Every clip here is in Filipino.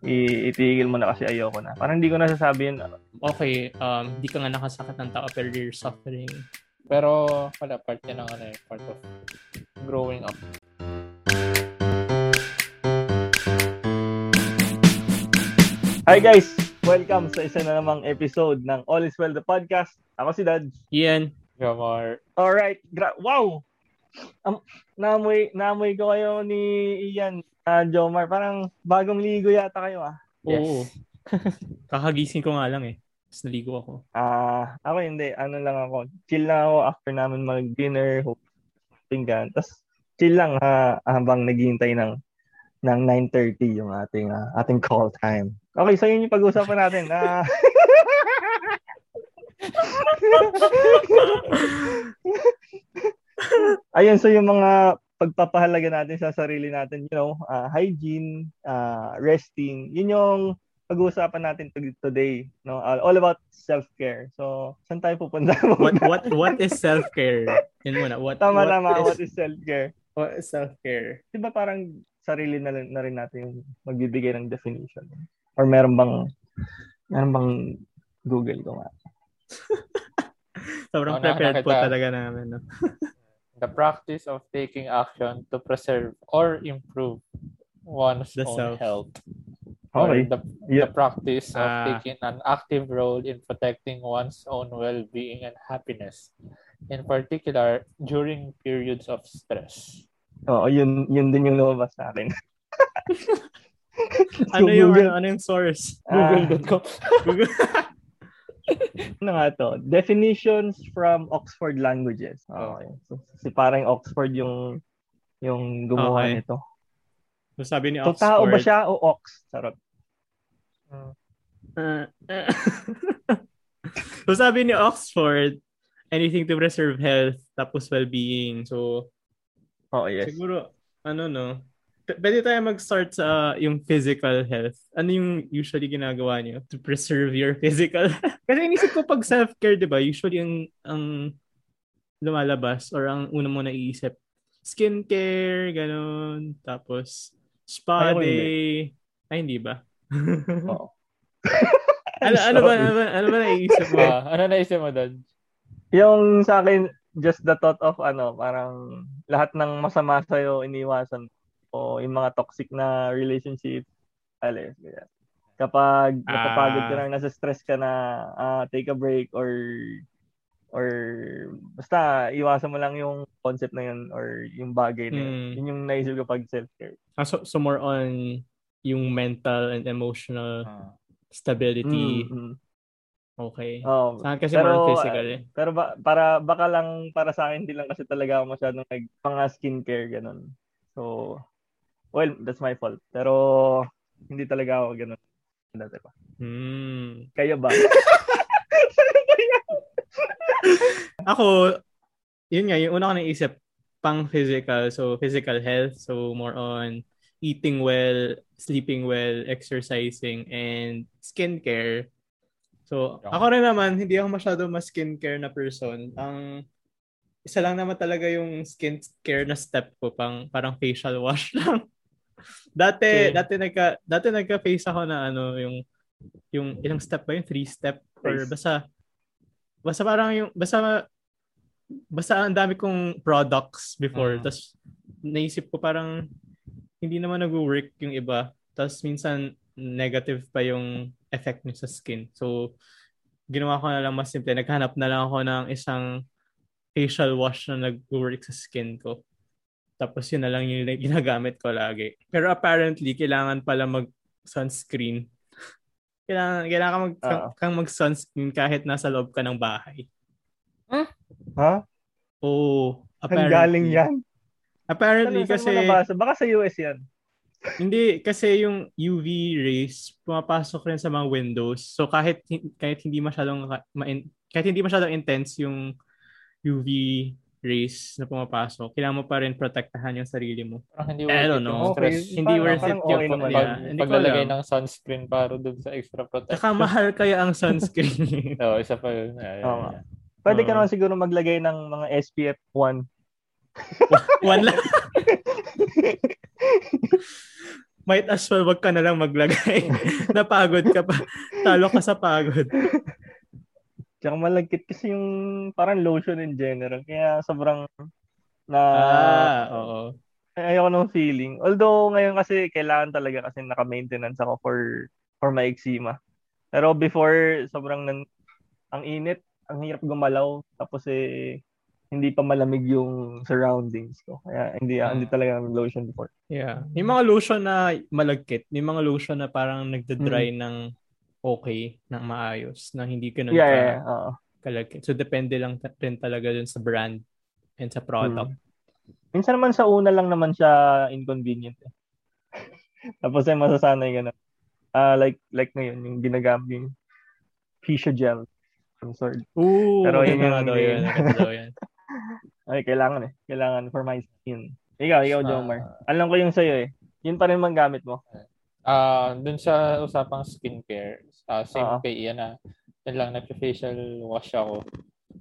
I- itigil mo na kasi ayoko na. Parang hindi ko nasasabi yun. Okay, um, di ka nga nakasakit ng tao pero you're suffering. Pero, wala, part yan ng ano eh, part of growing up. Hi guys! Welcome sa isa na namang episode ng All is Well the Podcast. Ako si Dad. Ian, Gamar. Alright. Gra- wow! Um, naamoy, naamoy ko kayo ni Ian, uh, Jomar. Parang bagong ligo yata kayo ah. oo. Kakagising ko nga lang eh. Tapos naligo ako. Ah, ako hindi. Ano lang ako. Chill lang ako after namin mag-dinner, pinggan. Tapos chill lang ha, habang naghihintay ng ng 9:30 yung ating ah, ating call time. Okay, so yun yung pag-uusapan natin. Ah, Ayun, so yung mga pagpapahalaga natin sa sarili natin, you know, ah, hygiene, ah, resting, yun yung pag-uusapan natin to- today, no? Ah, all about self-care. So, saan tayo pupunta? What what what is self-care? Yun muna. What, Tama what tama, is, what is self-care? what is self-care? Di ba parang sarili na, na rin natin yung magbibigay ng definition? Or meron bang, meron bang Google ko nga? Sobrang Oh, prepared po talaga namin. No? The practice of taking action to preserve or improve one's The own self. health. Or Okay. the, Yeah. the practice of Ah. taking an active role in protecting one's own well-being and happiness. In particular, during periods of stress. Oo, yun, yun din yung lumabas sa akin. ano yung Google. ano, ano yung source? Ah. Google.com. Google. Ano nga to? Definitions from Oxford Languages. Okay. So, si parang Oxford yung yung gumawa Okay. nito. So, sabi ni So, Oxford. tao ba siya o ox? Sarap. Uh, so sabi ni Oxford, anything to preserve health tapos well-being. So Oh, yes. siguro ano no, pwede tayo mag-start sa yung physical health. Ano yung usually ginagawa niyo to preserve your physical? Kasi inisip ko pag self-care, 'di ba? Usually ang ang lumalabas or ang una mo naiisip skincare, ganun. Tapos spa hindi. day. Ay, hindi ba? Oo. ano, ano ba, ano ba, ano ba naiisip mo? Ano naisip mo doon? Yung sa akin, just the thought of ano, parang lahat ng masama sa'yo iniwasan o yung mga toxic na relationship, alis. Ganyan. Kapag napapagod ka Ah. na, nasa stress ka na, ah, take a break or or basta iwasan mo lang yung concept na yun or yung bagay na yun. Mm. Yun yung naisip ko pag self-care. Ah, so, so more on yung mental and emotional Ah. stability. Mm, mm. Okay. Oh, Sa akin kasi pero, more on physical eh. Pero ba, para baka lang para sa akin hindi lang kasi talaga ako masyadong nag mga skincare ganun. So well, that's my fault. Pero hindi talaga ako ganun. Dati pa. Hmm. Kayo ba? Ako, yun nga, yung una ko naisip, pang physical. So, physical health. So, more on eating well, sleeping well, exercising, and skincare. So, Yeah. ako rin naman, hindi ako masyado mas skincare na person. Ang isa lang naman talaga yung skincare na step ko, pang, parang facial wash lang. Dati, Okay. dati nagka, dati nagka-face ako na ano, yung, yung ilang step ba yun? Three step? Or basta, basta parang yung, basta, basta ang dami kong products before. Mm. Tapos, naisip ko parang, hindi naman nag-work yung iba. Tapos, minsan, negative pa yung effect niya sa skin. So, ginawa ko na lang mas simple. Naghanap na lang ako ng isang facial wash na nag-work sa skin ko. Tapos yun na lang yung ginagamit ko lagi. Pero apparently, kailangan pala mag-sunscreen. kailangan, kailangan ka mag, Oo. kang mag-sunscreen kahit nasa loob ka ng bahay. ha? Oo. Ang apparently. galing yan. Apparently, Saan- saan kasi... mo nabasa? Baka sa US yan. Hindi, kasi yung UV rays pumapasok rin sa mga windows. So kahit kahit hindi masyadong ma- kahit hindi masyadong intense yung UV rays na pumapasok, kailangan mo pa rin protektahan yung sarili mo. Parang hindi I worth don't it know. stress. Okay. Hindi Parang- worth it parang yung okay naman. yeah, Pag, hindi paglalagay ng sunscreen para dun sa extra protection. Saka mahal kaya ang sunscreen. Oo, isa pa yun. Yeah, yeah, Oo. yeah. Pwede ka naman siguro maglagay ng mga SPF 1. One lang. might as well wag ka na lang maglagay. Napagod ka pa. Talo ka sa pagod. Tsaka malagkit kasi yung parang lotion in general. Kaya sobrang na Ah, oo. ayoko ng feeling. Although ngayon kasi kailangan talaga kasi naka-maintenance ako for for my eczema. Pero before sobrang nan, ang init, ang hirap gumalaw tapos eh hindi pa malamig yung surroundings ko. Kaya hindi Ah. hindi talaga ng lotion before. Yeah. May mga lotion na malagkit. May mga lotion na parang nagda-dry ng okay, ng maayos, na hindi ka Yeah, yeah, nagka yeah. Oo. kalagkit. So, depende lang ta- rin talaga dun sa brand and sa product. Minsan naman sa una lang naman siya inconvenient. Eh. Tapos ay masasanay ka na. Ah, like like ngayon yung ginagamit yung Fisha gel. Some sort. Ooh, Pero yun yun yung main. yun. yun. Ay, kailangan eh. Kailangan for my skin. Ikaw, ikaw, Ah. Jomar. Alam ko yung sa'yo eh. Yun pa rin mang gamit mo. Ah, dun sa usapang skincare, ah, same Oo. kay Ian na yun lang nagpa-facial wash ako.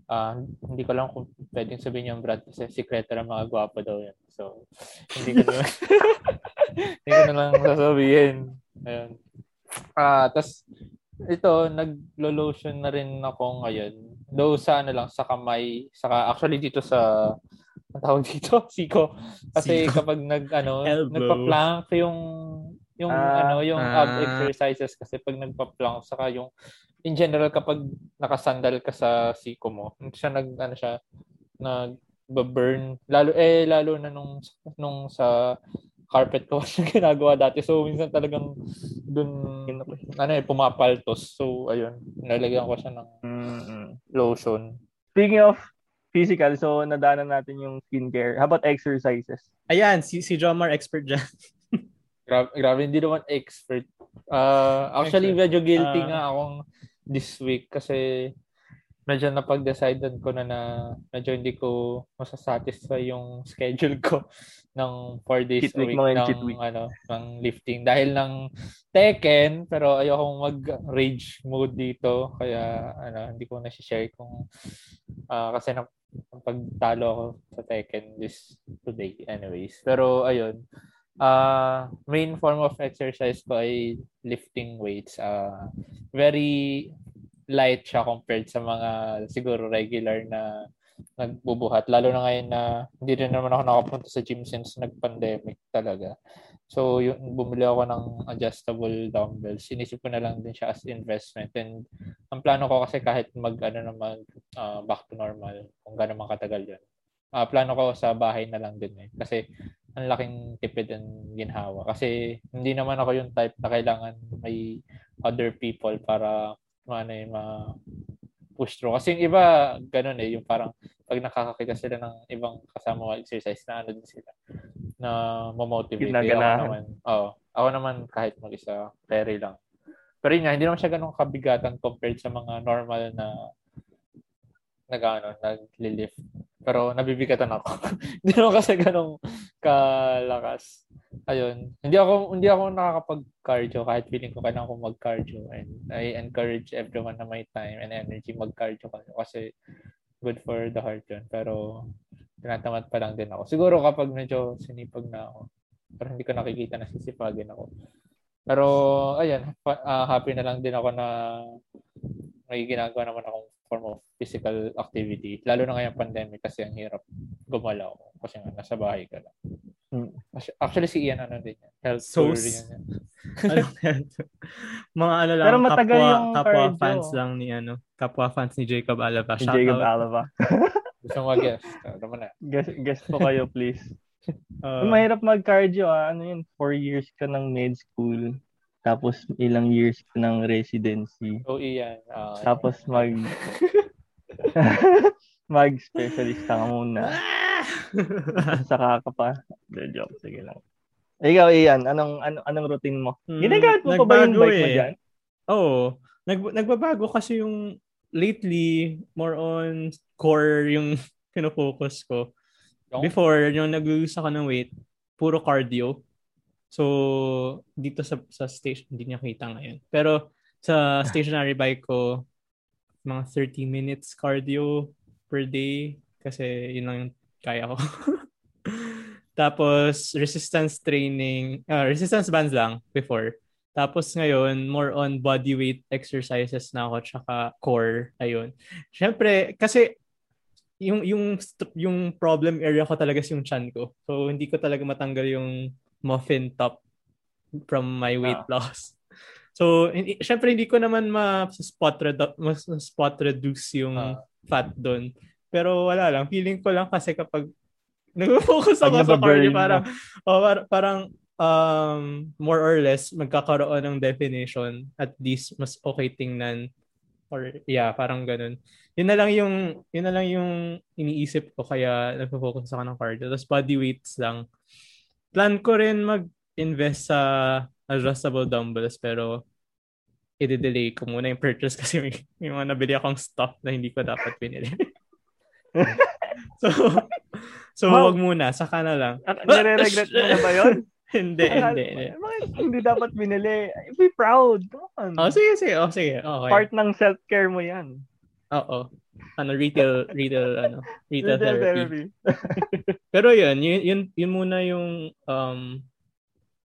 Ah, hindi ko lang kung pwedeng sabihin yung brand kasi sikreto ng mga gwapo daw yan. So, hindi ko na hindi ko na lang sasabihin. Ayun. Ah, tas ito, naglo-lotion na rin ako ngayon. Though sa ano lang, sa kamay, saka actually dito sa ang tawag dito, siko. Kasi Siko. kapag nag ano, nagpa-plank yung yung Ah, ano, yung ah. ab exercises kasi pag nagpa-plank saka yung in general kapag nakasandal ka sa siko mo, siya nag ano siya nag burn lalo eh lalo na nung nung sa carpet ko siya ginagawa dati. So minsan talagang dun ano eh pumapaltos. So ayun, nalagyan ko siya ng Mm-mm. lotion. Speaking of physical, so nadaanan natin yung skincare. How about exercises? Ayan, si, si Jomar expert dyan. Grabe, grabe hindi naman expert. Uh, actually, Expert. medyo guilty Ah. nga akong this week kasi medyo napag-decidean ko na na medyo hindi ko masasatisfy yung schedule ko ng 4 days Cheat a week week ng, week. ano, ng lifting. Dahil ng Tekken, pero ayokong mag-rage mode dito. Kaya ano, hindi ko na-share kung ah, kasi na, pagtalo ako sa Tekken this today anyways. Pero ayun, ah main form of exercise ko ay lifting weights. ah very light siya compared sa mga siguro regular na nagbubuhat. Lalo na ngayon na hindi rin naman ako nakapunta sa gym since nag-pandemic talaga. So, yun, bumili ako ng adjustable dumbbells. Inisip ko na lang din siya as investment. And ang plano ko kasi kahit mag, ano na mag ah, back to normal, kung gano'n man katagal yun. Ah, plano ko sa bahay na lang din eh. Kasi ang laking tipid and ginhawa. Kasi hindi naman ako yung type na kailangan may other people para ano eh, ma push through. Kasi yung iba, ganun eh, yung parang pag nakakakita sila ng ibang kasama mo exercise na ano din sila na mamotivate. Eh, ako naman, oo. ako naman kahit mag-isa, carry lang. Pero yun nga, hindi naman siya ganun kabigatan compared sa mga normal na nag ano, nag-lift. Pero nabibigatan ako. hindi naman kasi ganun kalakas. Ayun. Hindi ako hindi ako nakakapag-cardio kahit feeling ko kailangan ko mag-cardio and I encourage everyone na may time and energy mag-cardio kasi, good for the heart yun. Pero tinatamad pa lang din ako. Siguro kapag medyo sinipag na ako. Pero hindi ko nakikita na sisipagin ako. Pero ayun, pa- ah, happy na lang din ako na may ginagawa naman akong form of physical activity. Lalo na ngayong pandemic kasi ang hirap gumalaw kasi nga nasa bahay ka lang. Hmm. Actu- Actually si Ian ano din yan. Health So, tour din yan. ano yan? mga ano lang, Pero matagal kapwa, yung kapwa cardio. fans lang ni ano, kapwa fans ni Jacob Alaba. Si Shout Jacob out. Alava. Gusto mo? Ano mo na? Guest, guest po kayo, please. Uh, Mahirap mag-cardio ah. Ano yun? Four years ka ng med school. Tapos ilang years ng residency. So Ian. ah, Tapos mag... mag-specialista ka muna. Saka ka pa. The joke. Sige lang. Ikaw, Ian, anong, anong, anong routine mo? Hmm, Ginagamit mo pa ba yung bike mo eh. dyan? Oo. Nag, nagbabago kasi yung lately, more on core yung pinofocus ko. Before, yung nag-lose ako ng weight, puro cardio. So, dito sa, sa station, hindi niya kita ngayon. Pero sa stationary bike ko, mga 30 minutes cardio per day kasi yun lang yung kaya ko. Tapos resistance training, uh, resistance bands lang before. Tapos ngayon, more on body weight exercises na ako tsaka core. Ayun. Siyempre, kasi yung yung yung problem area ko talaga yung chan ko. So hindi ko talaga matanggal yung muffin top from my weight ah. loss. So, hindi, syempre hindi ko naman ma-spot redu- ma-spot reduce yung ah. fat doon. Pero wala lang, feeling ko lang kasi kapag nag-focus ako sa cardio parang oh, parang um, more or less magkakaroon ng definition at least mas okay tingnan or yeah, parang ganun. Yun na lang yung yun na lang yung iniisip ko kaya nagfo-focus ako ng cardio. Tapos body weights lang. Plan ko rin mag-invest sa adjustable dumbbells pero i-delay ko muna yung purchase kasi may, may mga nabili akong stuff na hindi ko dapat pinili. so, so wow. wag muna, saka na lang. Nare-regret mo na ba yun? hindi, hindi, hindi. Hindi dapat binili? Be proud. Come on. Oh, sige, sige. Oh, sige. Okay. Part ng self-care mo yan. Oo. Ano, retail, retail, ano, retail, retail therapy. therapy. Pero yun, yun, yun, yun muna yung um,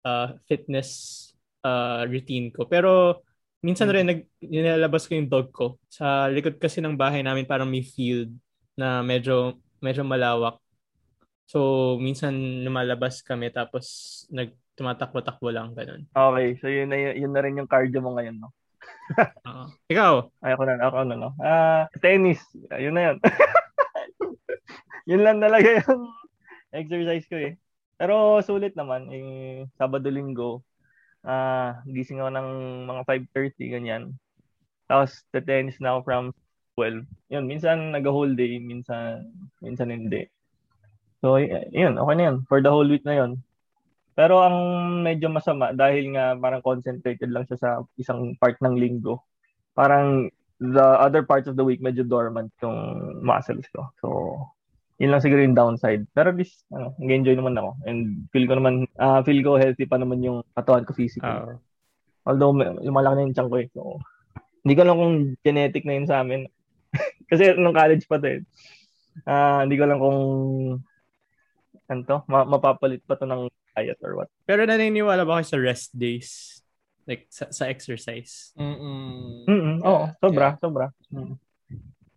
uh, fitness uh, routine ko. Pero minsan rin nag nilalabas ko yung dog ko. Sa likod kasi ng bahay namin parang may field na medyo medyo malawak. So minsan lumalabas kami tapos nag tumatakbo-takbo lang ganun. Okay, so yun na yun, na rin yung cardio mo ngayon, no? Uh, ikaw? Ay, ako na, ako na, no? Ah, uh, tennis. Yun na yun. yun lang talaga yung exercise ko eh. Pero sulit naman, eh, Sabado-Linggo, ah, uh, gising ako ng mga 5.30, ganyan. Tapos, tennis na ako from 12. Yun, minsan nag-whole day, minsan, minsan hindi. So, yun, okay na yun. For the whole week na yun. Pero ang medyo masama, dahil nga parang concentrated lang siya sa isang part ng linggo. Parang the other parts of the week, medyo dormant yung muscles ko. So, yun lang siguro yung downside. Pero at least, ano, nag-enjoy naman ako. And feel ko naman, uh, feel ko healthy pa naman yung katawan ko physically. Uh, Although, lumalaki na yung chunk ko eh. So, hindi ko alam kung genetic na yun sa amin. Kasi nung college pa to eh. Uh, hindi ko alam kung ano to, ma- mapapalit pa to ng diet or what. Pero naniniwala ba kayo sa rest days? Like, sa, sa exercise? Mm-mm. Mm-mm. Oo, sobra, yeah. sobra. Mm.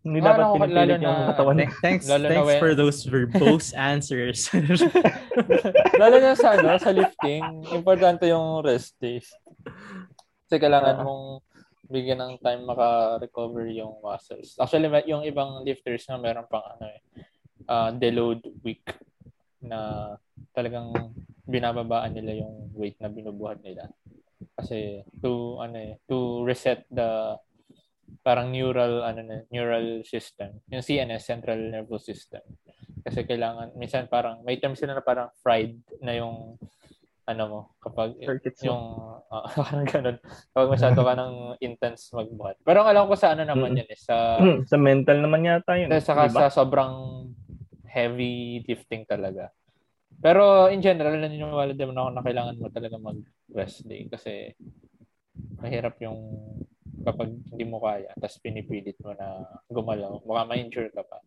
Hindi oh, dapat no, pinipilit yung na, katawan. Thanks, lalo thanks na for those verbose answers. lalo na sa, ano, sa lifting, importante yung rest days. Kasi kailangan uh, mong bigyan ng time maka-recover yung muscles. Actually, yung ibang lifters na meron pang ano eh, uh, deload week na talagang binababaan nila yung weight na binubuhat nila. Kasi to ano eh, to reset the parang neural ano na, neural system, yung CNS central nervous system. Kasi kailangan minsan parang may term sila na parang fried na yung ano mo kapag Circuits yung uh, parang ganun kapag masyado ka ng intense magbuhat. Pero ang alam ko sa ano naman mm. yan eh, sa sa mental naman yata yun. Sa, diba? sa sobrang heavy lifting talaga. Pero in general, naniniwala din ako na kailangan mo talaga mag-rest day kasi mahirap yung kapag hindi mo kaya, tapos pinipilit mo na gumalaw, baka ma-injure ka pa.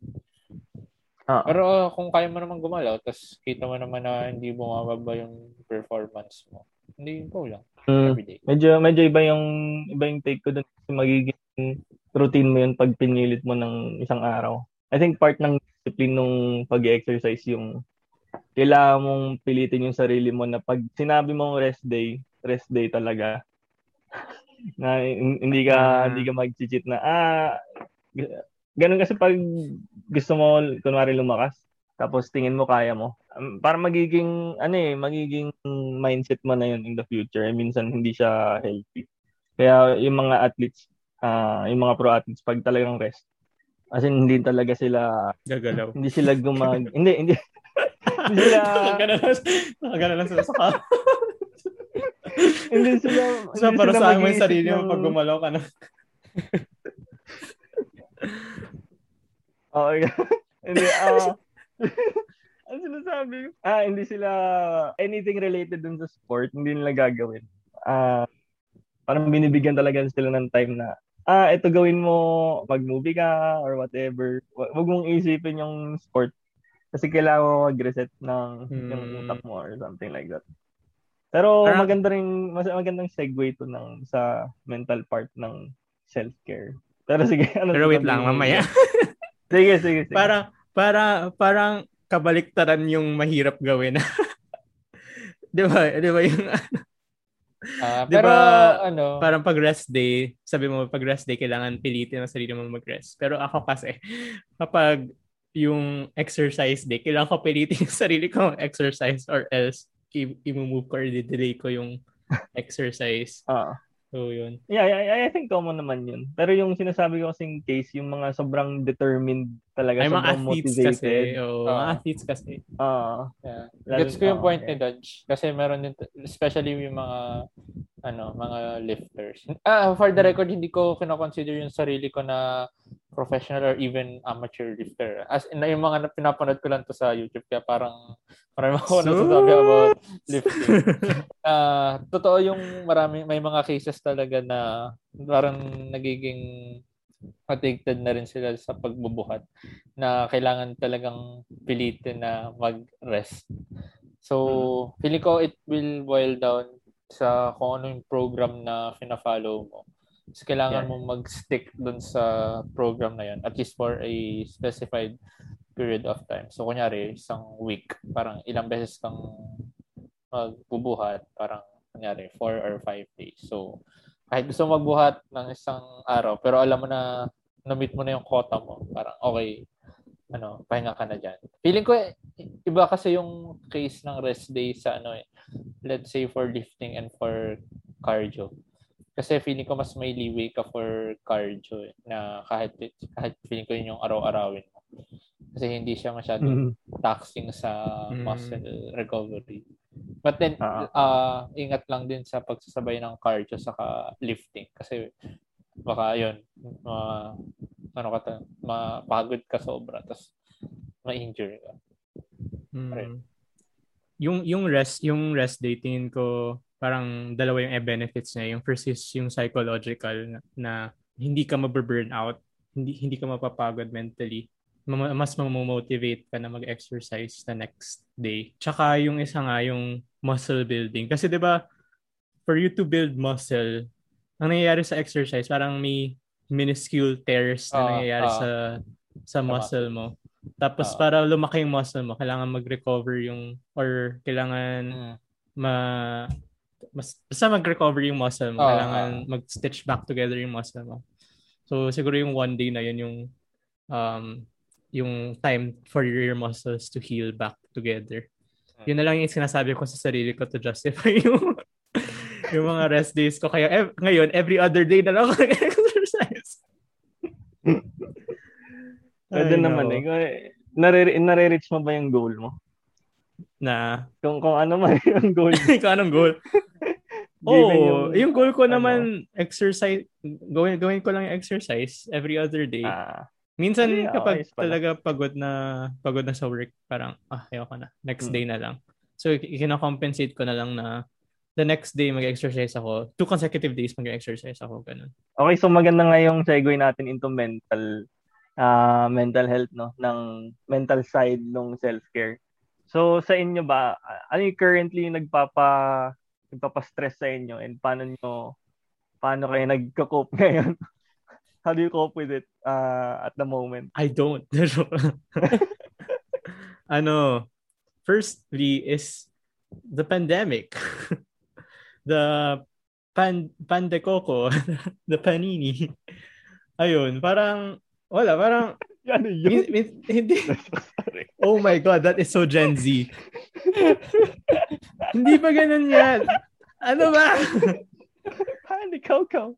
Ah. Pero kung kaya mo naman gumalaw, tapos kita mo naman na hindi bumababa yung performance mo, hindi go lang. Mm, everyday. Medyo, medyo iba yung, iba yung take ko kasi magiging routine mo yun pag pinilit mo ng isang araw. I think part ng discipline nung pag-exercise yung kailangan mong pilitin yung sarili mo na pag sinabi mong rest day, rest day talaga na hindi ka uh, hindi ka mag-cheat na ah ganun kasi pag gusto mo kunwari lumakas tapos tingin mo kaya mo. Um, para magiging ano eh magiging mindset mo na yun in the future eh, minsan hindi siya healthy. Kaya yung mga athletes uh, yung mga pro athletes pag talagang rest as in hindi talaga sila gagalaw. hindi sila gumag hindi hindi hindi sila nakagana lang sila sa hindi sila... So, para sa amin sarili mo pag gumalaw ka na. okay. hindi, ah... Uh, ang sinasabi ko? Ah, hindi sila anything related dun sa sport, hindi nila gagawin. Ah, uh, parang binibigyan talaga sila ng time na ah, ito gawin mo, mag-movie ka or whatever. Huwag mong isipin yung sport. Kasi kailangan mo mag-reset ng Hmm. yung utak mo or something like that. Pero Parang- maganda rin, mas magandang segue to ng sa mental part ng self-care. Pero sige, ano Pero wait lang, mamaya. Sige, sige, sige. Parang, para, parang kabaliktaran yung mahirap gawin. di ba? Di ba yung, Ah, Di pero ba, ano, parang pag rest day, sabi mo pag rest day, kailangan pilitin ang sarili mo mag-rest. Pero ako kasi, kapag yung exercise day, kailangan ko pilitin yung sarili ko exercise or else i- i-move ko or delay ko yung exercise. Ah. So, yun. Yeah, I, I think common naman yun. Pero yung sinasabi ko kasing case, yung mga sobrang determined talaga, Ay, mga sobrang athletes motivated. kasi. Oh, mga Ah. athletes kasi. Ah, yeah. lalo- gets ko yung point okay. ni Dodge. Kasi meron din, especially yung mga, ano, mga lifters. Ah, for the record, hindi ko kinoconsider yung sarili ko na professional or even amateur lifter. As in, yung mga na- pinapanood ko lang to sa YouTube, kaya parang marami ako So- nasasabi about lifting. Ah, totoo yung marami, may mga cases talaga na parang nagiging addicted na rin sila sa pagbubuhat na kailangan talagang pilitin na mag-rest. So, feeling ko it will boil down sa kung ano yung program na fina-follow mo. So, kailangan Yeah. mo mag-stick dun sa program na yun, at least for a specified period of time. So, kunyari, isang week, parang ilang beses kang magbubuhat, parang kunyari, four or five days. So, kahit gusto mo magbuhat ng isang araw, pero alam mo na na-meet mo na yung quota mo, parang okay, ano, pahinga ka na dyan. Feeling ko, eh, iba kasi yung case ng rest day sa ano eh, let's say for lifting and for cardio. Kasi feeling ko mas may leeway ka for cardio eh, na kahit, kahit feeling ko yun yung araw-arawin mo. Kasi hindi siya masyadong Mhm. taxing sa Mm. muscle recovery. But then, Ah. uh, ingat lang din sa pagsasabay ng cardio saka lifting. Kasi baka yun, ma, ano ka ta, mapagod ka sobra, tapos ma-injure ka. Mm. Right. Yung yung rest, yung rest day tingin ko parang dalawa yung benefits niya. Yung first is yung psychological na, na hindi ka mababurn out, hindi hindi ka mapapagod mentally. Mas mamomotivate ka na mag-exercise the next day. Tsaka yung isa nga yung muscle building. Kasi 'di ba for you to build muscle, ang nangyayari sa exercise parang may minuscule tears na Ah, nangyayari ah. sa sa muscle mo. Tapos Ah. para lumaki yung muscle mo, kailangan mag-recover yung or kailangan Mm. ma mas basta mag-recover yung muscle mo, Ah, kailangan mag-stitch back together yung muscle mo. So siguro yung one day na yun yung um yung time for your muscles to heal back together. Yun na lang yung sinasabi ko sa sarili ko to justify yung yung mga rest days ko. Kaya ev- ngayon, every other day na lang ako nag-exercise. Pwede naman eh. Kung, Nare, nare-reach mo ba yung goal mo? Na, Kung, kung ano man yung goal ikaw anong goal? Given Oo, yung, goal ko ano. naman, exercise, gawin, gawin ko lang yung exercise every other day. Ah, Minsan Ay, kapag pala. talaga pagod na pagod na sa work, parang ah, ayoko na. Next Hmm. day na lang. So kina-compensate ko na lang na the next day mag-exercise ako. Two consecutive days mag-exercise ako ganun. okay, so maganda nga yung segue natin into mental ah mental health no ng mental side ng self-care. So sa inyo ba ano yung currently yung nagpapa nagpapa-stress sa inyo and paano nyo paano kayo nagko-cope ngayon? How do you cope with it uh, at the moment? I don't. ano, firstly is the pandemic. the pan pandecoco, the panini. Ayun, parang wala, parang Ano yun? min- hindi. Oh my God, that is so Gen Z. Hindi pa ganun yan. Ano ba? Hindi, Coco.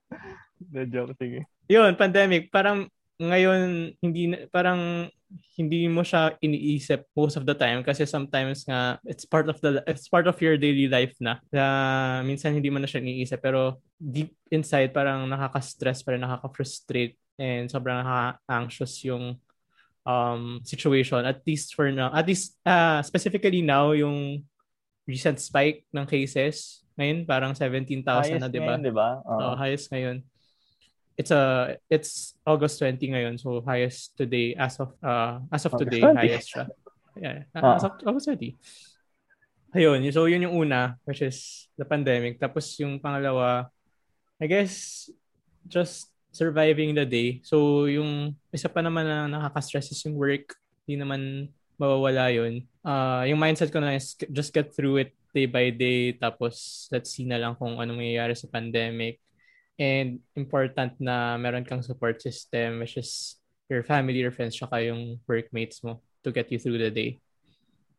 The joke, sige. Yun, pandemic. Parang ngayon, hindi parang hindi mo siya iniisip most of the time kasi sometimes nga it's part of the it's part of your daily life na na minsan hindi mo na siya iniisip pero deep inside parang nakaka-stress parang nakaka-frustrate and sobrang nakaka-anxious yung um situation at least for now at least uh, specifically now yung recent spike ng cases ngayon parang 17,000 na di ba ngayon, di ba? Oo. So, highest ngayon. It's a it's August 20 ngayon. So highest today as of uh as of August today 20. highest siya. Yeah, ah. I was ready. Ayun, so yun yung una, which is the pandemic. Tapos yung pangalawa, I guess, just surviving the day. So yung isa pa naman na nakaka-stress is yung work. Hindi naman mawawala yun. Uh, yung mindset ko na is just get through it day by day. Tapos let's see na lang kung ano mangyayari sa pandemic. And important na meron kang support system which is your family, your friends, tsaka yung workmates mo to get you through the day.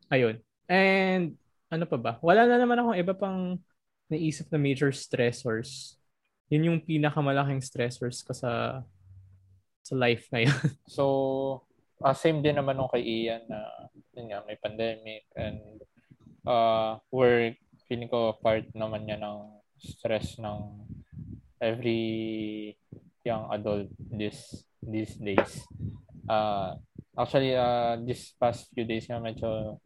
Ayun. And ano pa ba? Wala na naman akong iba pang naisip na major stressors. Yun yung pinakamalaking stressors ko sa sa life ngayon. so, uh, same din naman nung kay Ian na yun nga, may pandemic and uh, work. Feeling ko part naman niya ng stress ng every young adult this these days. Uh, actually, uh, this past few days nga medyo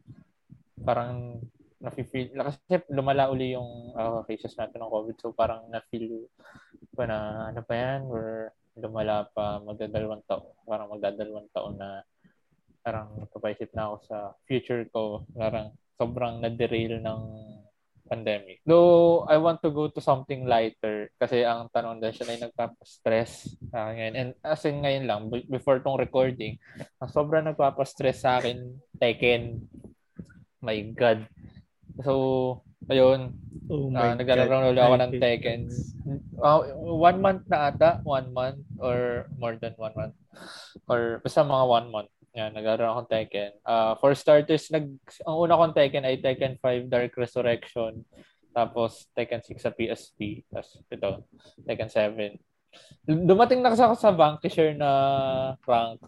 parang nafe-feel kasi lumala uli yung uh, cases natin ng COVID so parang na-feel ko na ano pa yan or lumala pa magdadalawang taon parang magdadalawang taon na parang napapaisip na ako sa future ko parang sobrang na-derail ng pandemic. Though I want to go to something lighter kasi ang tanong din siya ay nagpapastress sa akin ngayon. And as in ngayon lang, before tong recording, ang sobrang nagpapastress sa akin, Tekken. My God. So, ayun. Oh my uh, naglalaro ulit ako ng Tekken. Uh, one month na ata. One month or more than one month. Or basta mga one month. Yan, naglalaro akong Tekken. Uh, for starters, nag, ang una kong Tekken ay Tekken 5 Dark Resurrection. Tapos Tekken 6 sa PSP. Tapos ito, Tekken 7. Dumating na kasi ako sa Vanquisher na rank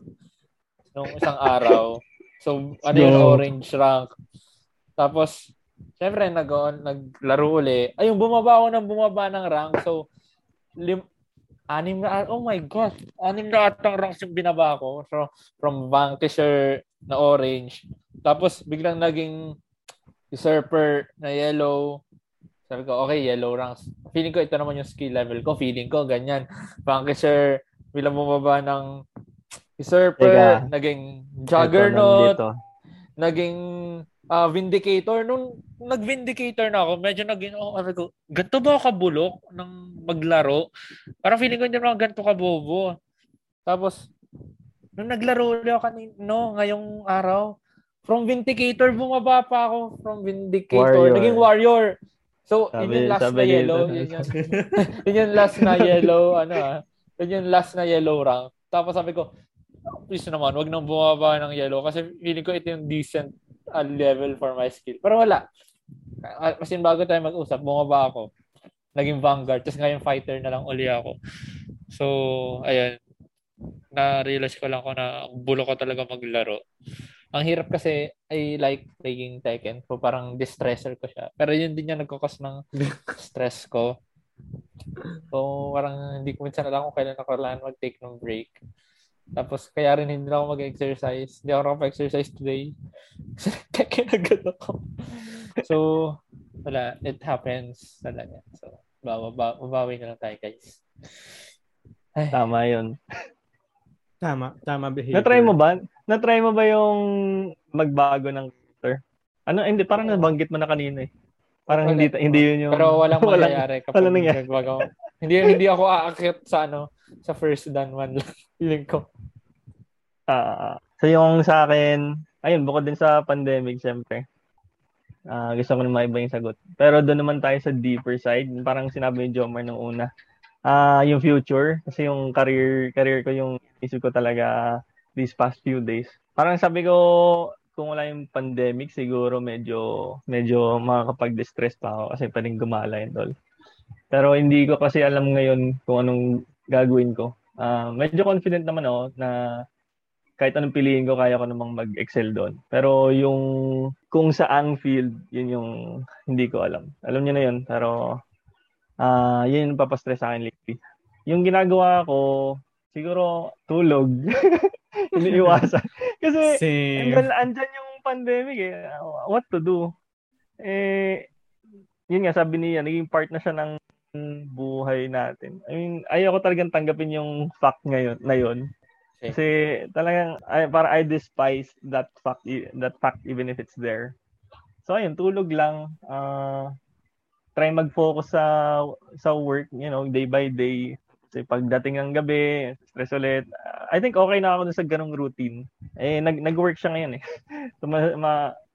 nung isang araw. So, ano yung orange rank. Tapos, syempre, nag naglaro uli. Ayun, bumaba ako ng bumaba ng rank. So, lim, anim na, oh my God, anim na atang ranks yung binaba ko. So, from Vanquisher na orange. Tapos, biglang naging usurper na yellow. Sabi ko, okay, yellow ranks. Feeling ko, ito naman yung skill level ko. Feeling ko, ganyan. Vanquisher, bilang bumaba ng usurper, Teka, naging juggernaut, naging uh, Vindicator, nung nag-Vindicator na ako, medyo naging, oh, sabi ko, ganito ba kabulok ng maglaro? Parang feeling ko hindi naman ganito kabobo. Tapos, nung naglaro ulit ako kanino, ngayong araw, from Vindicator, bumaba pa ako from Vindicator. Warrior. Naging Warrior. So, sabi, yun yung last na yellow. Yun yung, yun yung last na yellow, ano ah. Yun yung last na yellow rank. Tapos sabi ko, please naman, wag nang bumaba ng yellow kasi feeling ko ito yung decent a level for my skill. Pero wala. Kasi bago tayo mag-usap, bumaba ako. Naging Vanguard. Tapos ngayon fighter na lang uli ako. So, ayun. Na-realize ko lang ko na bulo ko talaga maglaro. Ang hirap kasi I like playing Tekken. So parang distressor ko siya. Pero yun din yung nagkakos ng stress ko. So parang hindi ko minsan alam kung kailan ako kailangan mag-take ng break. Tapos, kaya rin hindi na ako mag-exercise. Hindi ako nakapag-exercise today. Kasi kinagad ako. so, wala. It happens talaga. So, babawi na lang tayo, guys. Ay. Tama yun. Tama. Tama behavior. Na-try mo ba? Na-try mo ba yung magbago ng character? Ano, hindi, parang nabanggit mo na kanina eh. Parang wala, hindi hindi yun yung Pero walang mangyayari kapag walang nagbago. Hindi hindi ako aakyat sa ano sa first dan one lang. Feeling ko. Uh, so yung sa akin, ayun, bukod din sa pandemic, syempre. Uh, gusto ko na maiba yung sagot. Pero doon naman tayo sa deeper side. Parang sinabi ni Jomar nung una. Uh, yung future. Kasi yung career, career ko yung isip ko talaga these past few days. Parang sabi ko, kung wala yung pandemic, siguro medyo medyo makakapag-distress pa ako kasi pwedeng gumala and all. Pero hindi ko kasi alam ngayon kung anong gagawin ko. Uh, medyo confident naman ako na kahit anong piliin ko, kaya ko namang mag-excel doon. Pero yung kung saang field, yun yung hindi ko alam. Alam niyo na yun, pero uh, yun yung papastress sa akin lately. Yung ginagawa ko, siguro tulog. Iniiwasan. Kasi andyan, andyan yung pandemic eh. What to do? Eh, yun nga, sabi niya, naging part na siya ng buhay natin. I mean, ayaw ko talagang tanggapin yung fact ngayon, na yun Kasi talagang ay, para I despise that fact that fact even if it's there. So ayun, tulog lang. Uh, try mag-focus sa sa work, you know, day by day. Kasi pagdating ng gabi, stress ulit. Uh, I think okay na ako sa ganung routine. Eh nag nag-work siya ngayon eh. so ma, ma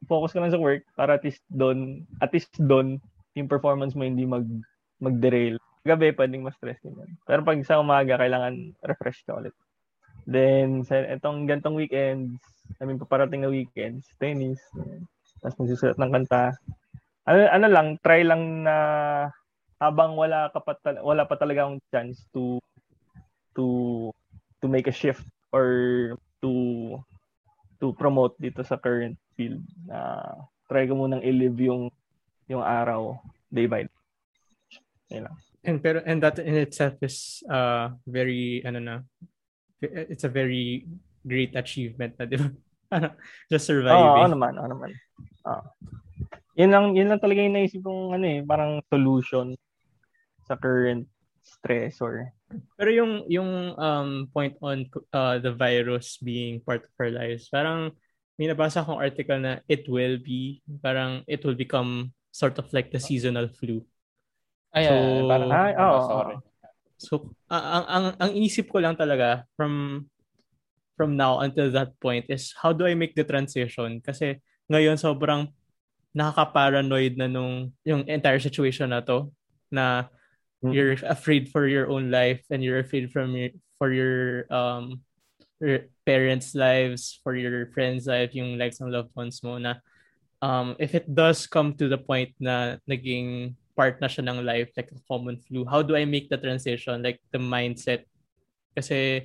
focus ka lang sa work para at least doon, at least doon yung performance mo hindi mag mag-derail. Gabi pwedeng ma-stress din. Pero pag sa umaga kailangan refresh ka ulit. Then, sa itong gantong weekends, I mean, paparating na weekends, tennis, tapos magsusulat ng kanta. Ano, ano lang, try lang na habang wala ka pa wala pa talaga akong chance to to to make a shift or to to promote dito sa current field na uh, try ko munang i-live yung yung araw day by day. Lang. And pero and that in itself is uh very ano na it's a very great achievement na, di ba? Just surviving. Oo, oh, naman, oo naman. Oh. Yun lang, yun lang talaga yung naisip kong ano eh, parang solution sa current stress or pero yung yung um point on uh, the virus being part of our lives parang may nabasa akong article na it will be parang it will become sort of like the seasonal flu. Ay, so, ay, parang ay, oh, sorry. So, ang, ang, ang inisip ko lang talaga from from now until that point is how do I make the transition? Kasi ngayon sobrang nakaka-paranoid na nung yung entire situation na to na mm-hmm. you're afraid for your own life and you're afraid from your for your um your parents' lives, for your friends' life, yung lives ng loved ones mo na um if it does come to the point na naging part na siya ng life, like a common flu. How do I make the transition? Like the mindset. Kasi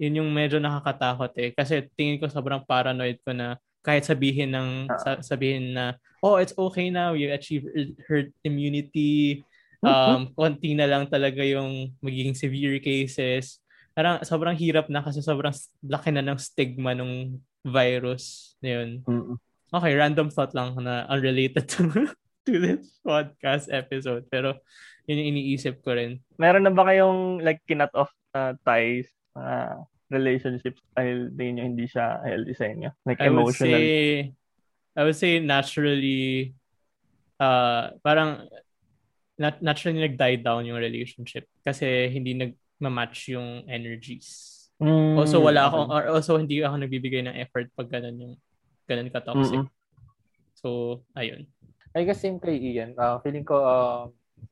yun yung medyo nakakatakot eh. Kasi tingin ko sobrang paranoid ko na kahit sabihin ng uh, sabihin na oh it's okay now you achieve herd immunity um konti na lang talaga yung magiging severe cases parang sobrang hirap na kasi sobrang laki na ng stigma ng virus yun okay random thought lang na unrelated to to this podcast episode. Pero yun yung iniisip ko rin. Meron na ba kayong like kinat off uh, ties, uh, relationships dahil din nyo hindi siya healthy sa inyo? Like I emotional? Would say, I would say naturally, uh, parang nat- naturally nag-die down yung relationship kasi hindi nag-match yung energies. Mm, also wala ako or also hindi ako nagbibigay ng effort pag ganun yung ganun ka toxic. Mm-mm. So ayun. I guess same kay Ian. Uh, feeling ko uh,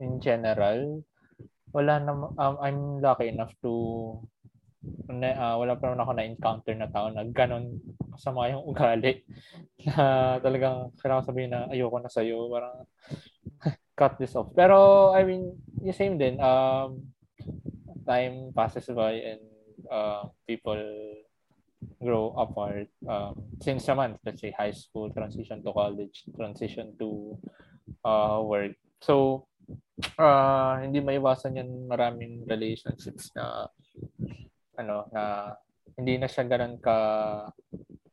in general, wala na, um, I'm lucky enough to na, uh, wala pa naman ako na-encounter na tao na ganun kasama yung ugali na talagang kailangan sabihin na ayoko na sa'yo parang cut this off pero I mean yung same din um, time passes by and uh, people grow apart um, since naman let's say high school transition to college transition to uh, work. So uh, hindi maiwasan yan maraming relationships na ano na hindi na siya ganun ka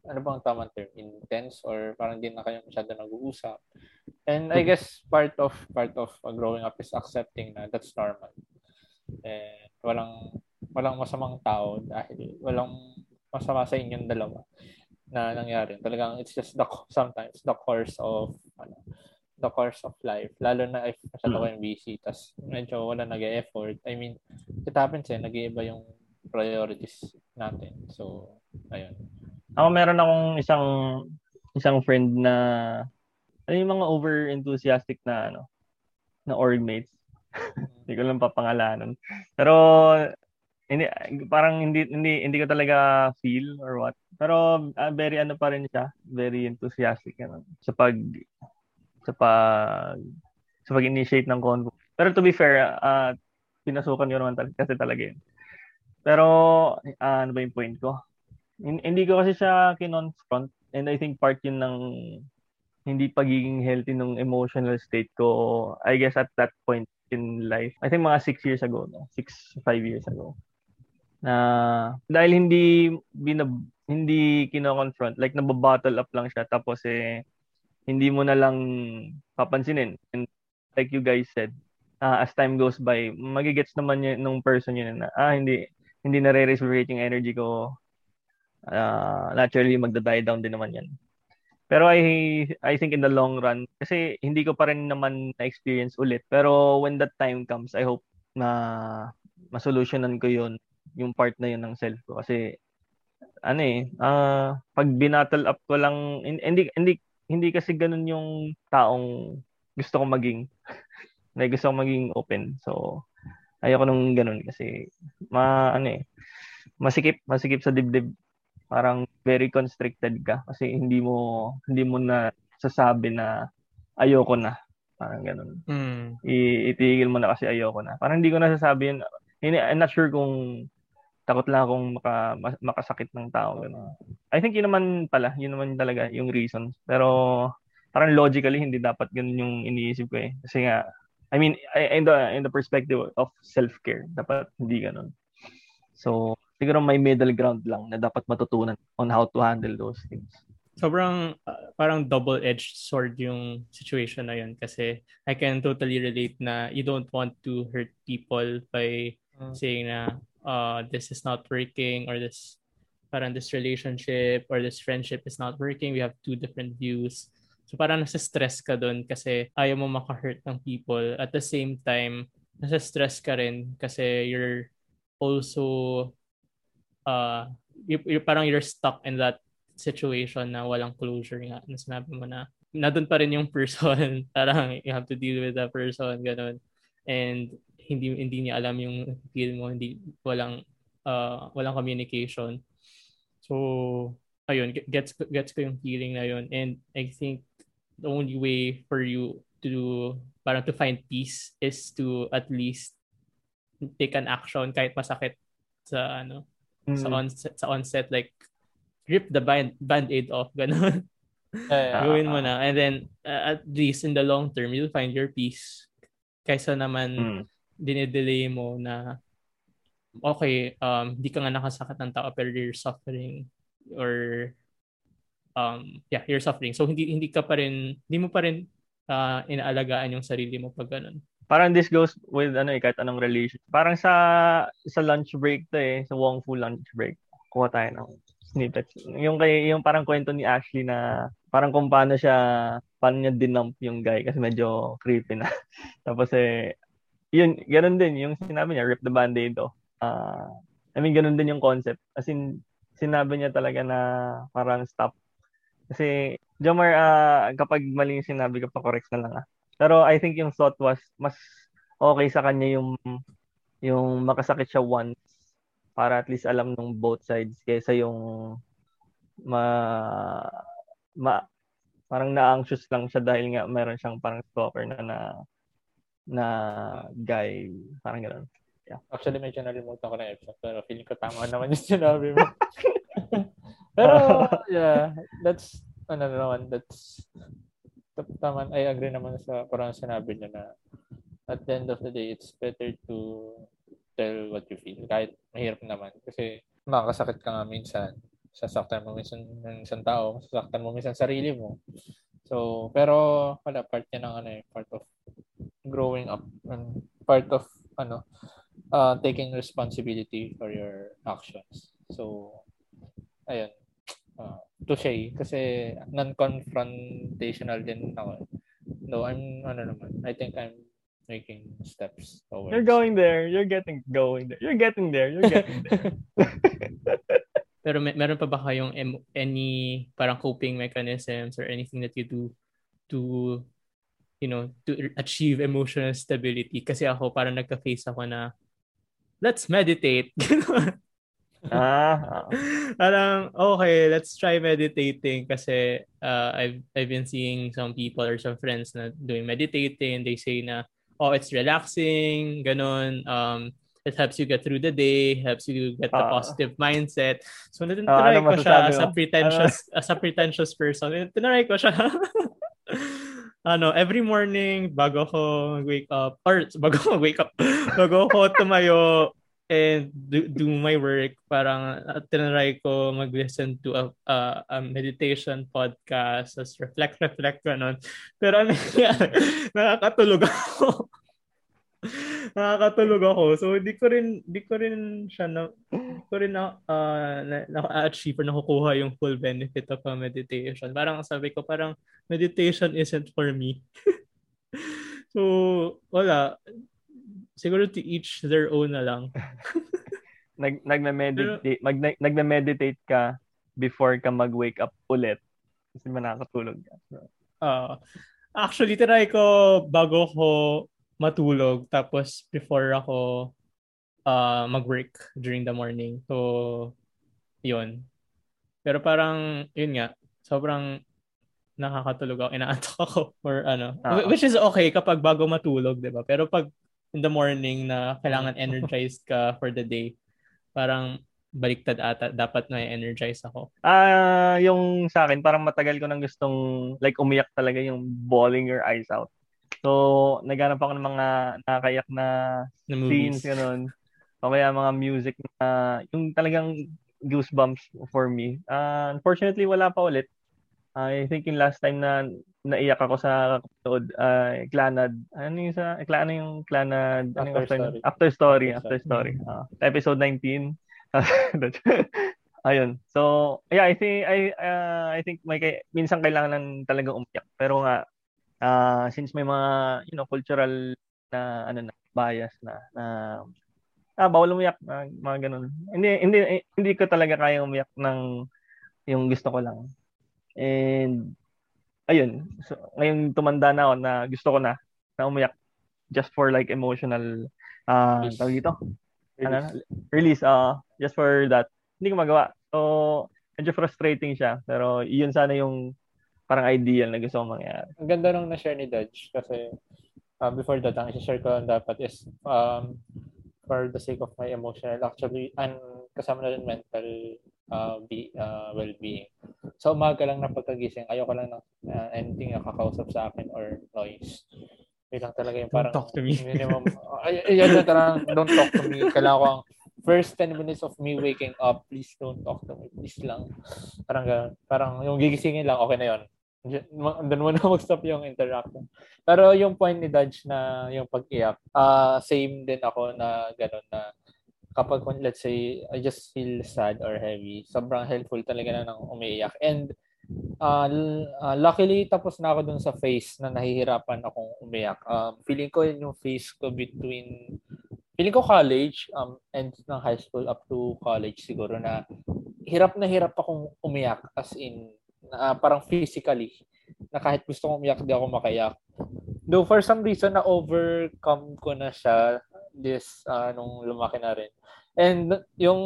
ano bang tamang term intense or parang hindi na kayo masyado nag-uusap. And I guess part of part of uh, growing up is accepting na that's normal. And walang walang masamang tao dahil walang masama sa inyong dalawa na nangyari. Talagang it's just the sometimes the course of ano, the course of life. Lalo na if masyado mm. kayong busy, tas medyo wala nag-effort. I mean, it happens eh, nag-iiba yung priorities natin. So, ayun. Ako meron akong isang isang friend na ano yung mga over-enthusiastic na ano na org mates. Hindi ko lang papangalanan. Pero hindi parang hindi hindi hindi ko talaga feel or what. Pero uh, very ano pa rin siya, very enthusiastic ano, sa pag sa pag sa pag-initiate ng convo. Pero to be fair, uh, pinasukan ko naman talaga kasi talaga yun. Pero uh, ano ba yung point ko? Hindi ko kasi siya kinonfront and I think part yun ng hindi pagiging healthy ng emotional state ko I guess at that point in life. I think mga six years ago, no? Six, five years ago na dahil hindi binab hindi kino-confront like nababottle up lang siya tapos eh hindi mo na lang papansinin and like you guys said uh, as time goes by magigets naman yun nung person yun na ah hindi hindi na re-reciprocate yung energy ko, uh, naturally magda-die down din naman yan. Pero I I think in the long run kasi hindi ko pa rin naman na-experience ulit. Pero when that time comes, I hope na masolutionan ko 'yon, yung part na 'yon ng self ko kasi ano eh, uh, pag binattle up ko lang hindi hindi hindi kasi ganun yung taong gusto ko maging. na gusto ko maging open. So ayoko nung ganun kasi ma ano eh masikip masikip sa dibdib parang very constricted ka kasi hindi mo hindi mo na sasabi na ayoko na parang ganun mm. I- itigil mo na kasi ayoko na parang hindi ko na sasabi yun I'm not sure kung takot lang akong maka, makasakit ng tao ganun. I think yun naman pala yun naman talaga yung reasons pero parang logically hindi dapat ganun yung iniisip ko eh kasi nga I mean in the in the perspective of self-care dapat hindi ganun so siguro may middle ground lang na dapat matutunan on how to handle those things. Sobrang uh, parang double-edged sword yung situation na yun kasi I can totally relate na you don't want to hurt people by mm. saying na uh, this is not working or this parang this relationship or this friendship is not working. We have two different views. So parang nasa stress ka doon kasi ayaw mo maka-hurt ng people. At the same time, nasa stress ka rin kasi you're also uh, you, you, parang you're stuck in that situation na walang closure nga na sinabi mo na nandun pa rin yung person parang you have to deal with that person ganun and hindi hindi niya alam yung feel mo hindi walang uh, walang communication. So ayun gets gets ko yung feeling na yun. And I think the only way for you to parang to find peace is to at least take an action kahit masakit sa ano mm. sa onset sa onset. Like rip the band band-aid off ganun. Yeah, gawin mo na. And then uh, at least in the long term you'll find your peace. Kaysa naman mm. Dinedelay mo na okay um di ka nga nakasakit ng tao pero you're suffering or um yeah you're suffering so hindi hindi ka pa rin hindi mo pa rin uh, inaalagaan yung sarili mo pag ganun parang this goes with ano eh, kahit anong relation. Parang sa sa lunch break to eh, sa Wong Fu lunch break. Kuha tayo ng snippets. Yung kay yung parang kwento ni Ashley na parang kung paano siya paano niya dinump yung guy kasi medyo creepy na. Tapos eh yun, ganun din yung sinabi niya, rip the band-aid oh. Uh, I mean, ganun din yung concept. As in, sinabi niya talaga na parang stop. Kasi, Jomar, uh, kapag mali yung sinabi ka, pa-correct na lang ah. Pero I think yung thought was mas okay sa kanya yung yung makasakit siya once para at least alam ng both sides kaysa yung ma, ma parang na-anxious lang siya dahil nga meron siyang parang stalker na na, na guy parang ganoon. Yeah. Actually medyo nalimutan ko na episode pero feeling ko tama naman yung sinabi mo. pero yeah, that's ano naman, that's tama, I agree naman sa parang sinabi niya na at the end of the day, it's better to tell what you feel. Kahit mahirap naman. Kasi makakasakit ka nga minsan. Sasaktan mo minsan ng isang tao. Sasaktan mo minsan sarili mo. So, pero wala, part niya ng ano eh, part of growing up. And part of ano, uh, taking responsibility for your actions. So, ayun uh, touche kasi non-confrontational din ako. No, I'm ano naman. I think I'm making steps towards. You're going there. You're getting going there. You're getting there. You're getting there. Pero may, meron pa ba kayong any parang coping mechanisms or anything that you do to you know, to achieve emotional stability? Kasi ako parang nagka-face ako na let's meditate. ah. Parang, okay, let's try meditating kasi uh, I've, I've been seeing some people or some friends na doing meditating. They say na, oh, it's relaxing, ganun. Um, it helps you get through the day, helps you get the uh, positive mindset. So, natin uh, ano ko siya as a pretentious, ano? as a pretentious person. Tinry ko siya. ano, every morning, bago ako wake up, or bago ako wake up, bago ako tumayo, and do, do my work, parang uh, tinry ko mag-listen to a, uh, a meditation podcast, as reflect, reflect, ganun. Pero ano nakakatulog ako. Nakakatulog ako. So hindi ko rin hindi ko rin siya na hindi ko rin na, uh, na, na-achieve or nakukuha yung full benefit of a meditation. Parang sabi ko parang meditation isn't for me. so wala. Siguro to each their own na lang. nag nagme-meditate mag nagme-meditate ka before ka mag-wake up ulit kasi nakakatulog ka. So, uh, actually, try ko bago ko matulog tapos before ako uh, mag-work during the morning. So, yun. Pero parang, yun nga, sobrang nakakatulog ako, inaantok ako or ano. Uh-huh. Which is okay kapag bago matulog, di ba? Pero pag in the morning na kailangan energized ka for the day, parang baliktad ata dapat na energize ako. Ah, uh, yung sa akin parang matagal ko nang gustong like umiyak talaga yung bawling your eyes out. So, naghanap ako ng mga nakakayak na, na scenes ganun. O kaya mga music na yung talagang goosebumps for me. Uh, unfortunately, wala pa ulit. Uh, I think yung last time na naiyak ako sa kapatid, uh, Clanad. Ano yung sa, ano yung Clanad? Ano after, yung story. after story. After story. Uh, episode 19 Ayun. So, yeah, I think I uh, I think may kay, minsan kailangan talaga umiyak. Pero nga uh, since may mga you know cultural na ano na bias na na ah, bawal umiyak uh, mga ganun. Hindi hindi hindi ko talaga kaya umiyak ng yung gusto ko lang. And ayun, so, ngayon tumanda na ako na gusto ko na na umiyak just for like emotional uh, tawag dito release. ano, release uh, just for that. Hindi ko magawa. So, medyo frustrating siya. Pero yun sana yung parang ideal na gusto kong mangyari. Ang ganda nung na-share ni Dodge kasi uh, before that, ang i-share ko lang dapat is um, for the sake of my emotional, actually, and kasama na rin mental uh, be, uh, well-being. So, umaga lang na pagkagising, ayoko lang ng uh, anything na kakausap sa akin or noise. Yun lang talaga yung parang don't talk to me. minimum. ay, yun lang talaga, don't talk to me. Kailangan ko ang first 10 minutes of me waking up, please don't talk to me. Please lang. Parang ganun. Parang yung gigisingin lang, okay na yon doon mo na mag-stop yung interaction. Pero yung point ni Dodge na yung pag-iyak, uh, same din ako na gano'n na kapag let's say I just feel sad or heavy, sobrang helpful talaga na nang umiiyak. And uh, uh, luckily, tapos na ako dun sa phase na nahihirapan akong umiyak. Um, feeling ko yun yung phase ko between, feeling ko college, um, and ng high school up to college siguro na hirap na hirap akong umiyak as in, uh, parang physically, na kahit gusto kong umiyak, di ako makayak. Though for some reason, na-overcome ko na siya this, uh, nung lumaki na rin. And yung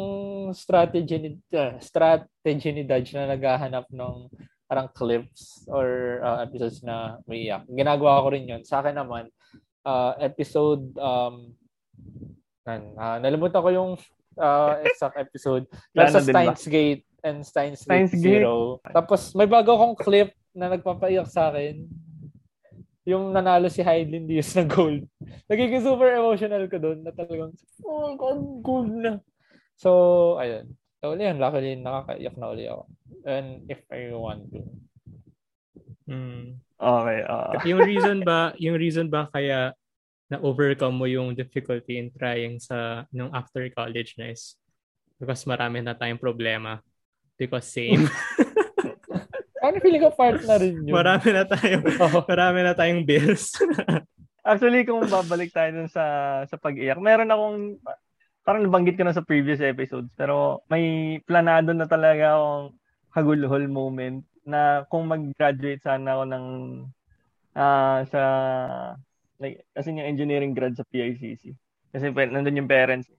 strategy ni uh, strategy ni Dodge na naghahanap ng parang clips or uh, episodes na may iyak. Ginagawa ko rin 'yon. Sa akin naman uh, episode um nan, uh, nalimutan ko yung uh, exact episode. Nasa Steins Gate and Steins, Steins Gate Zero. Tapos may bago akong clip na nagpapaiyak sa akin yung nanalo si Heidelin Diaz ng gold. Nagiging super emotional ko doon na talagang, oh God, gold na. So, ayun. So, uli yan. Luckily, nakakaiyak na uli ako. And if I want to. Mm. Okay. Uh... yung reason ba, yung reason ba kaya na-overcome mo yung difficulty in trying sa nung after college na is because marami na tayong problema. Because same. Ano feeling ko part na rin yun? Marami na tayong, oh. marami na tayong bills. Actually, kung babalik tayo dun sa, sa pag-iyak, meron akong, parang nabanggit ko na sa previous episodes, pero may planado na talaga akong hagulhol moment na kung mag-graduate sana ako ng uh, sa like kasi yung engineering grad sa PICC. Kasi nandun yung parents.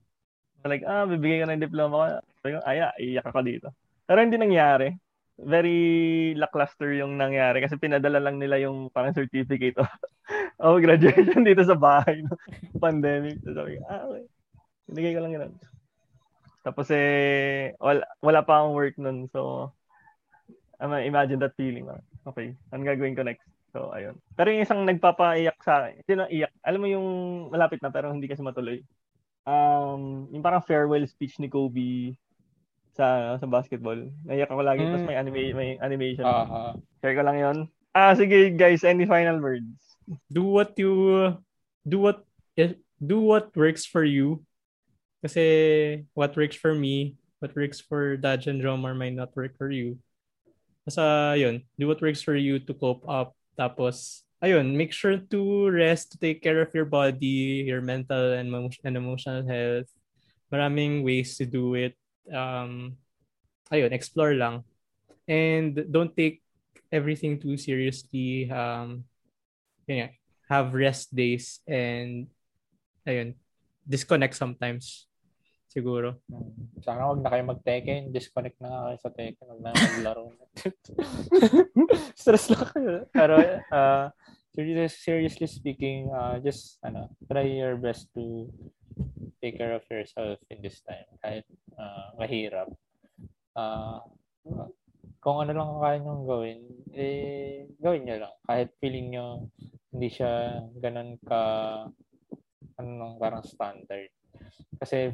Like, ah, bibigay ka ng diploma ko. Sabi ko, ay, iyak ako dito. Pero hindi nangyari very lackluster yung nangyari kasi pinadala lang nila yung parang certificate of, of graduation dito sa bahay no pandemic. So sabi ah, okay. Binigay ko lang yun. Tapos eh, wala, wala pa akong work nun. So, I mean, imagine that feeling. Okay, ano gagawin ko next? So, ayun. Pero yung isang nagpapaiyak sa akin, na iyak. Alam mo yung malapit na pero hindi kasi matuloy. Um, yung parang farewell speech ni Kobe sa sa basketball. Naiyak ako lagi mm. tapos may anime may animation. Uh-huh. Share ko lang 'yon. Ah sige guys, any final words? Do what you do what do what works for you. Kasi what works for me, what works for Daj and Drummer might not work for you. Basta yun, do what works for you to cope up. Tapos, ayun, make sure to rest, to take care of your body, your mental and, and emotional health. Maraming ways to do it. Um, ayun, explore lang. And don't take everything too seriously. Um, yun have rest days and ayun, disconnect sometimes. Siguro. Sana wag na kayo mag-Tekken. Disconnect na nga kayo sa Tekken. Wag na maglaro. Stress lang kayo. Pero, uh, seriously speaking, uh, just, ano, try your best to take care of yourself in this time. Kahit uh, mahirap. Uh, kung ano lang kaya nyo gawin, eh, gawin nyo lang. Kahit feeling nyo hindi siya ganun ka ano lang, parang standard. Kasi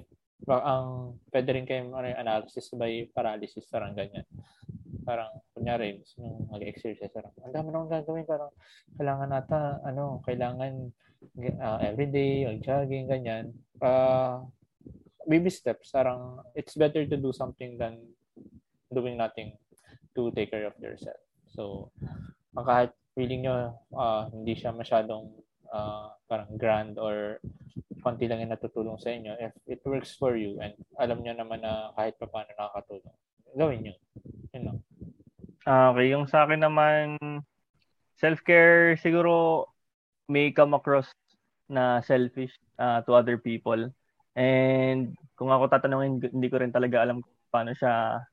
ang pwede rin kayo ano, analysis by paralysis, parang ganyan. Parang, kunyari, nung mag-exercise, parang, ang dami nang gagawin, parang, kailangan nata, ano, kailangan uh, everyday, mag-jogging, ganyan. Uh, baby steps, parang, it's better to do something than doing nothing to take care of yourself. So, kahit feeling nyo uh, hindi siya masyadong uh, parang grand or konti lang yung natutulong sa inyo, if it works for you and alam nyo naman na kahit pa paano nakakatulong, gawin nyo. Yun know? Okay, yung sa akin naman, self-care siguro may come across na selfish uh, to other people. And kung ako tatanungin, hindi ko rin talaga alam paano siya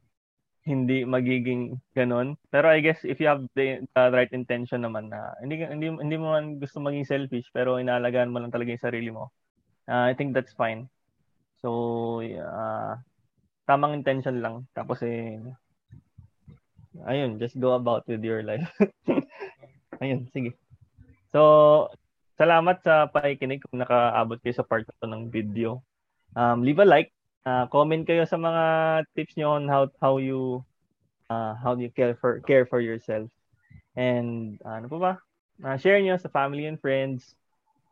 hindi magiging ganun. Pero I guess if you have the, the right intention naman na hindi hindi hindi mo man gusto maging selfish pero inaalagaan mo lang talaga yung sarili mo. Uh, I think that's fine. So uh, tamang intention lang tapos eh ayun, just go about with your life. ayun, sige. So salamat sa pakikinig kung nakaabot kayo sa part na ng video. Um, leave a like uh, comment kayo sa mga tips niyo on how how you uh, how you care for care for yourself. And uh, ano pa ba? Uh, share niyo sa family and friends.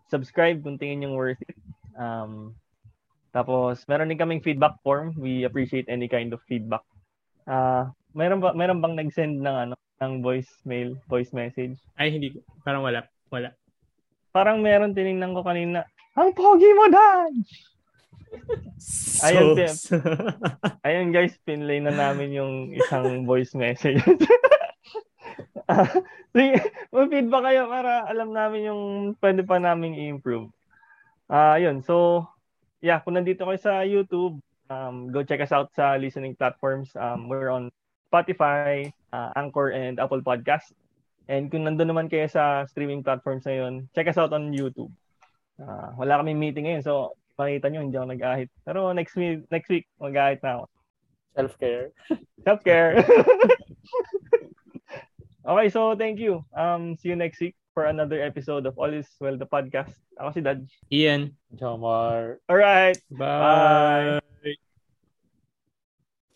Subscribe kung tingin niyo worth it. Um, tapos meron din kaming feedback form. We appreciate any kind of feedback. Uh, meron ba meron bang nag-send ng ano ng voice mail, voice message? Ay hindi parang wala. Wala. Parang meron tiningnan ko kanina. Ang pogi mo, Dodge! ayun, so, ayun guys, pinlay na namin yung isang voice message. uh, sige, mag-feedback kayo para alam namin yung pwede pa namin i-improve. Ah, uh, yun. So, yeah, kung nandito kayo sa YouTube, um, go check us out sa listening platforms. Um, we're on Spotify, uh, Anchor, and Apple Podcast. And kung nandun naman kayo sa streaming platforms na yun, check us out on YouTube. Uh, wala kaming meeting ngayon, so makita nyo, hindi ako nag-ahit. Pero next week, next week, mag-ahit na ako. Self-care. Self-care. okay, so thank you. Um, see you next week for another episode of All is Well, the podcast. Ako si Dad. Ian. Jomar. Alright. Bye. Bye.